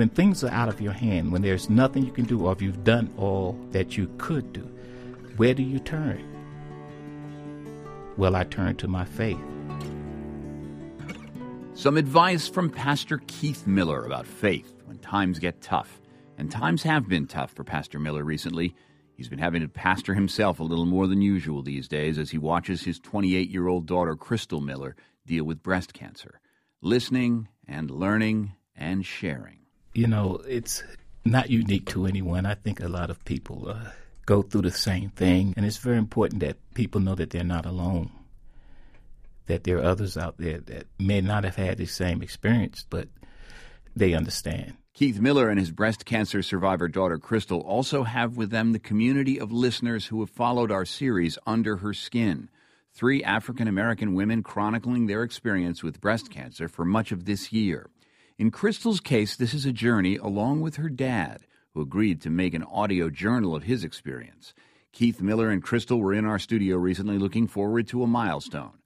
when things are out of your hand, when there's nothing you can do, or if you've done all that you could do, where do you turn? Well, I turn to my faith. Some advice from Pastor Keith Miller about faith when times get tough. And times have been tough for Pastor Miller recently. He's been having to pastor himself a little more than usual these days as he watches his 28 year old daughter, Crystal Miller, deal with breast cancer. Listening and learning and sharing. You know, it's not unique to anyone. I think a lot of people uh, go through the same thing, and it's very important that people know that they're not alone. That there are others out there that may not have had the same experience, but they understand. Keith Miller and his breast cancer survivor daughter Crystal also have with them the community of listeners who have followed our series Under Her Skin three African American women chronicling their experience with breast cancer for much of this year. In Crystal's case, this is a journey along with her dad, who agreed to make an audio journal of his experience. Keith Miller and Crystal were in our studio recently looking forward to a milestone.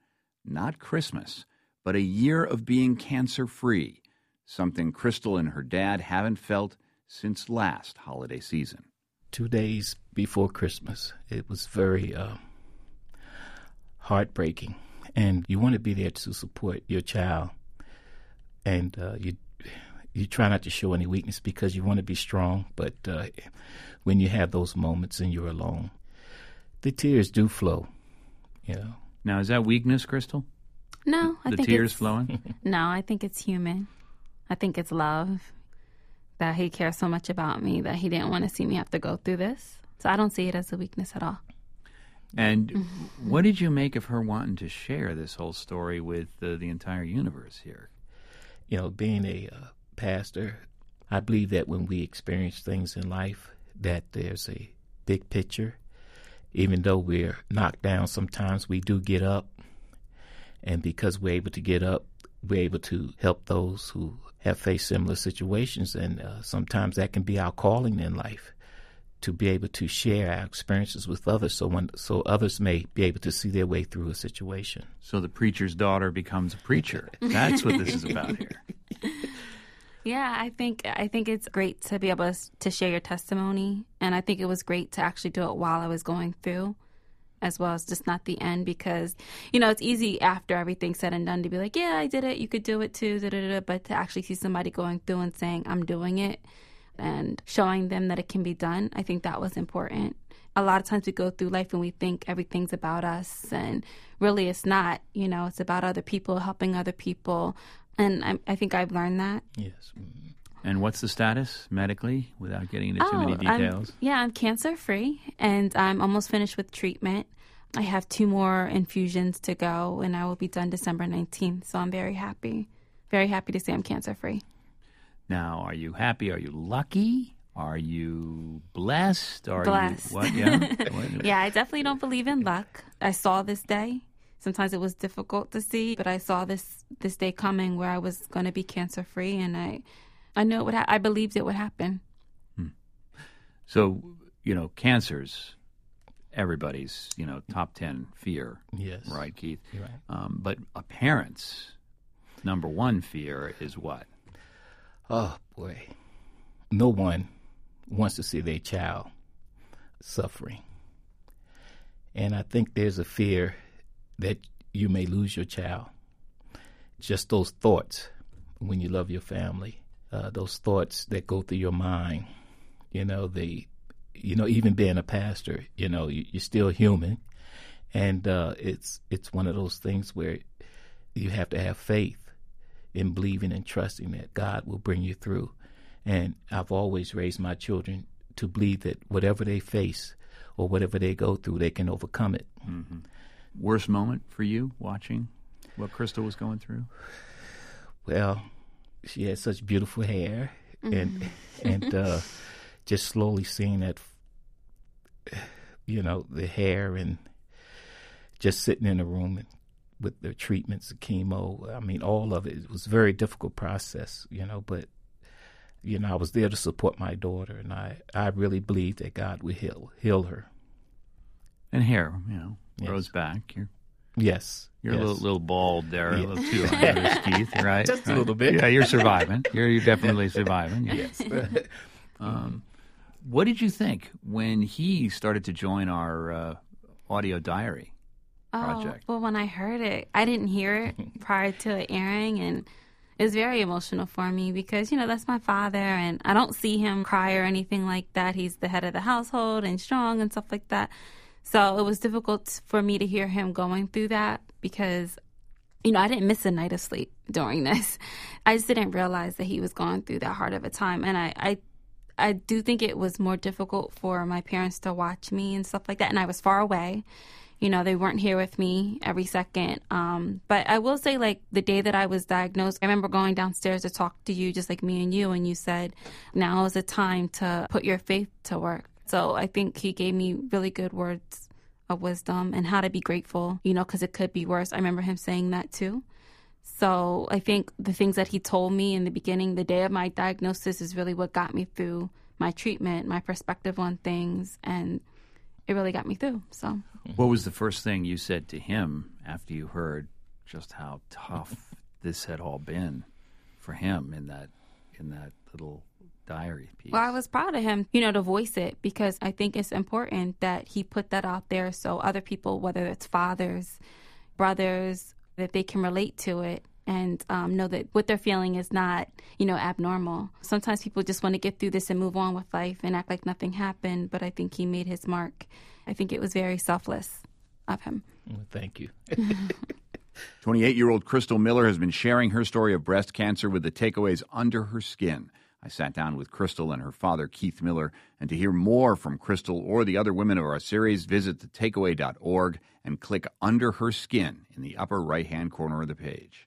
Not Christmas, but a year of being cancer free, something Crystal and her dad haven't felt since last holiday season. Two days before Christmas, it was very uh, heartbreaking. And you want to be there to support your child. And uh, you you try not to show any weakness because you want to be strong. But uh, when you have those moments and you're alone, the tears do flow. You know. Now, is that weakness, Crystal? No, I the think tears it's, flowing. No, I think it's human. I think it's love that he cares so much about me that he didn't want to see me have to go through this. So I don't see it as a weakness at all. And Mm-hmm. what did you make of her wanting to share this whole story with uh, the entire universe here? You know, being a uh, pastor, I believe that when we experience things in life, that there's a big picture. Even though we're knocked down, sometimes we do get up, and because we're able to get up, we're able to help those who have faced similar situations, and uh, sometimes that can be our calling in life to be able to share our experiences with others, so when, so others may be able to see their way through a situation. So the preacher's daughter becomes a preacher. That's what this is about here. Yeah, I think I think it's great to be able to share your testimony, and I think it was great to actually do it while I was going through, as well as just not the end because you know it's easy after everything's said and done to be like, yeah, I did it, you could do it too, da, da, da, but to actually see somebody going through and saying I'm doing it, and showing them that it can be done, I think that was important. A lot of times we go through life and we think everything's about us, and really it's not. You know, it's about other people, helping other people, and I, I think I've learned that. Yes. And what's the status medically, without getting into too many Oh, I'm- details? yeah, I'm cancer free and I'm almost finished with treatment. I have two more infusions to go and I will be done December 19th. So I'm very happy. Very happy to say I'm cancer free. Now, are you happy? Are you lucky? Are you blessed? Are Blessed. you what? Yeah. What? Yeah, I definitely don't believe in luck. I saw this day. Sometimes it was difficult to see, but I saw this this day coming where I was going to be cancer free and I I knew it would ha- I believed it would happen. So, you know, cancers, everybody's, you know, top 10 fear. Yes. Right, Keith? You're right. Um, but a parent's number one fear is what? Oh boy, no one wants to see their child suffering, and I think there's a fear that you may lose your child. Just those thoughts when you love your family, uh, those thoughts that go through your mind. You know, the, you know, even being a pastor, you know, you, you're still human, and uh, it's it's one of those things where you have to have faith in believing and trusting that God will bring you through. And I've always raised my children to believe that whatever they face or whatever they go through, they can overcome it. Worst moment for you watching what Crystal was going through? Well, she had such beautiful hair, and and uh, just slowly seeing that, you know, the hair and just sitting in a room and with their treatments, the chemo. I mean, all of it. It was a very difficult process, you know, but you know, I was there to support my daughter, and I I really believe that God would heal heal her. And hair, you know, Yes. grows back. You're, Yes, You're Yes. a little, little bald there, a little too under Keith, right? Just a Right. little bit. Yeah, you're surviving. You're, you're definitely surviving. yeah. Yes. What did you think when he started to join our uh, audio diary Oh, project? Oh, well, when I heard it, I didn't hear it prior to it airing, and it was very emotional for me because you know that's my father, and I don't see him cry or anything like that. He's the head of the household and strong and stuff like that. So it was difficult for me to hear him going through that because you know, I didn't miss a night of sleep during this. I just didn't realize that he was going through that hard of a time. And I, I, I do think it was more difficult for my parents to watch me and stuff like that. And I was far away. You know, they weren't here with me every second. Um, but I will say, like, the day that I was diagnosed, I remember going downstairs to talk to you, just like me and you, and you said, now is the time to put your faith to work. So I think he gave me really good words of wisdom and how to be grateful, you know, because it could be worse. I remember him saying that too. So I think the things that he told me in the beginning, the day of my diagnosis, is really what got me through my treatment, my perspective on things, and it really got me through. So mm-hmm. What was the first thing you said to him after you heard just how tough this had all been for him in that in that little diary piece? Well, I was proud of him, you know, to voice it because I think it's important that he put that out there so other people, whether it's fathers, brothers, that they can relate to it and um, know that what they're feeling is not, you know, abnormal. Sometimes people just want to get through this and move on with life and act like nothing happened, but I think he made his mark. I think it was very selfless of him. Well, Thank you. 28 year old Crystal Miller has been sharing her story of breast cancer with the takeaways under her skin. I sat down with Crystal and her father, Keith Miller, and to hear more from Crystal or the other women of our series, visit thetakeaway.org and click Under Her Skin in the upper right hand corner of the page.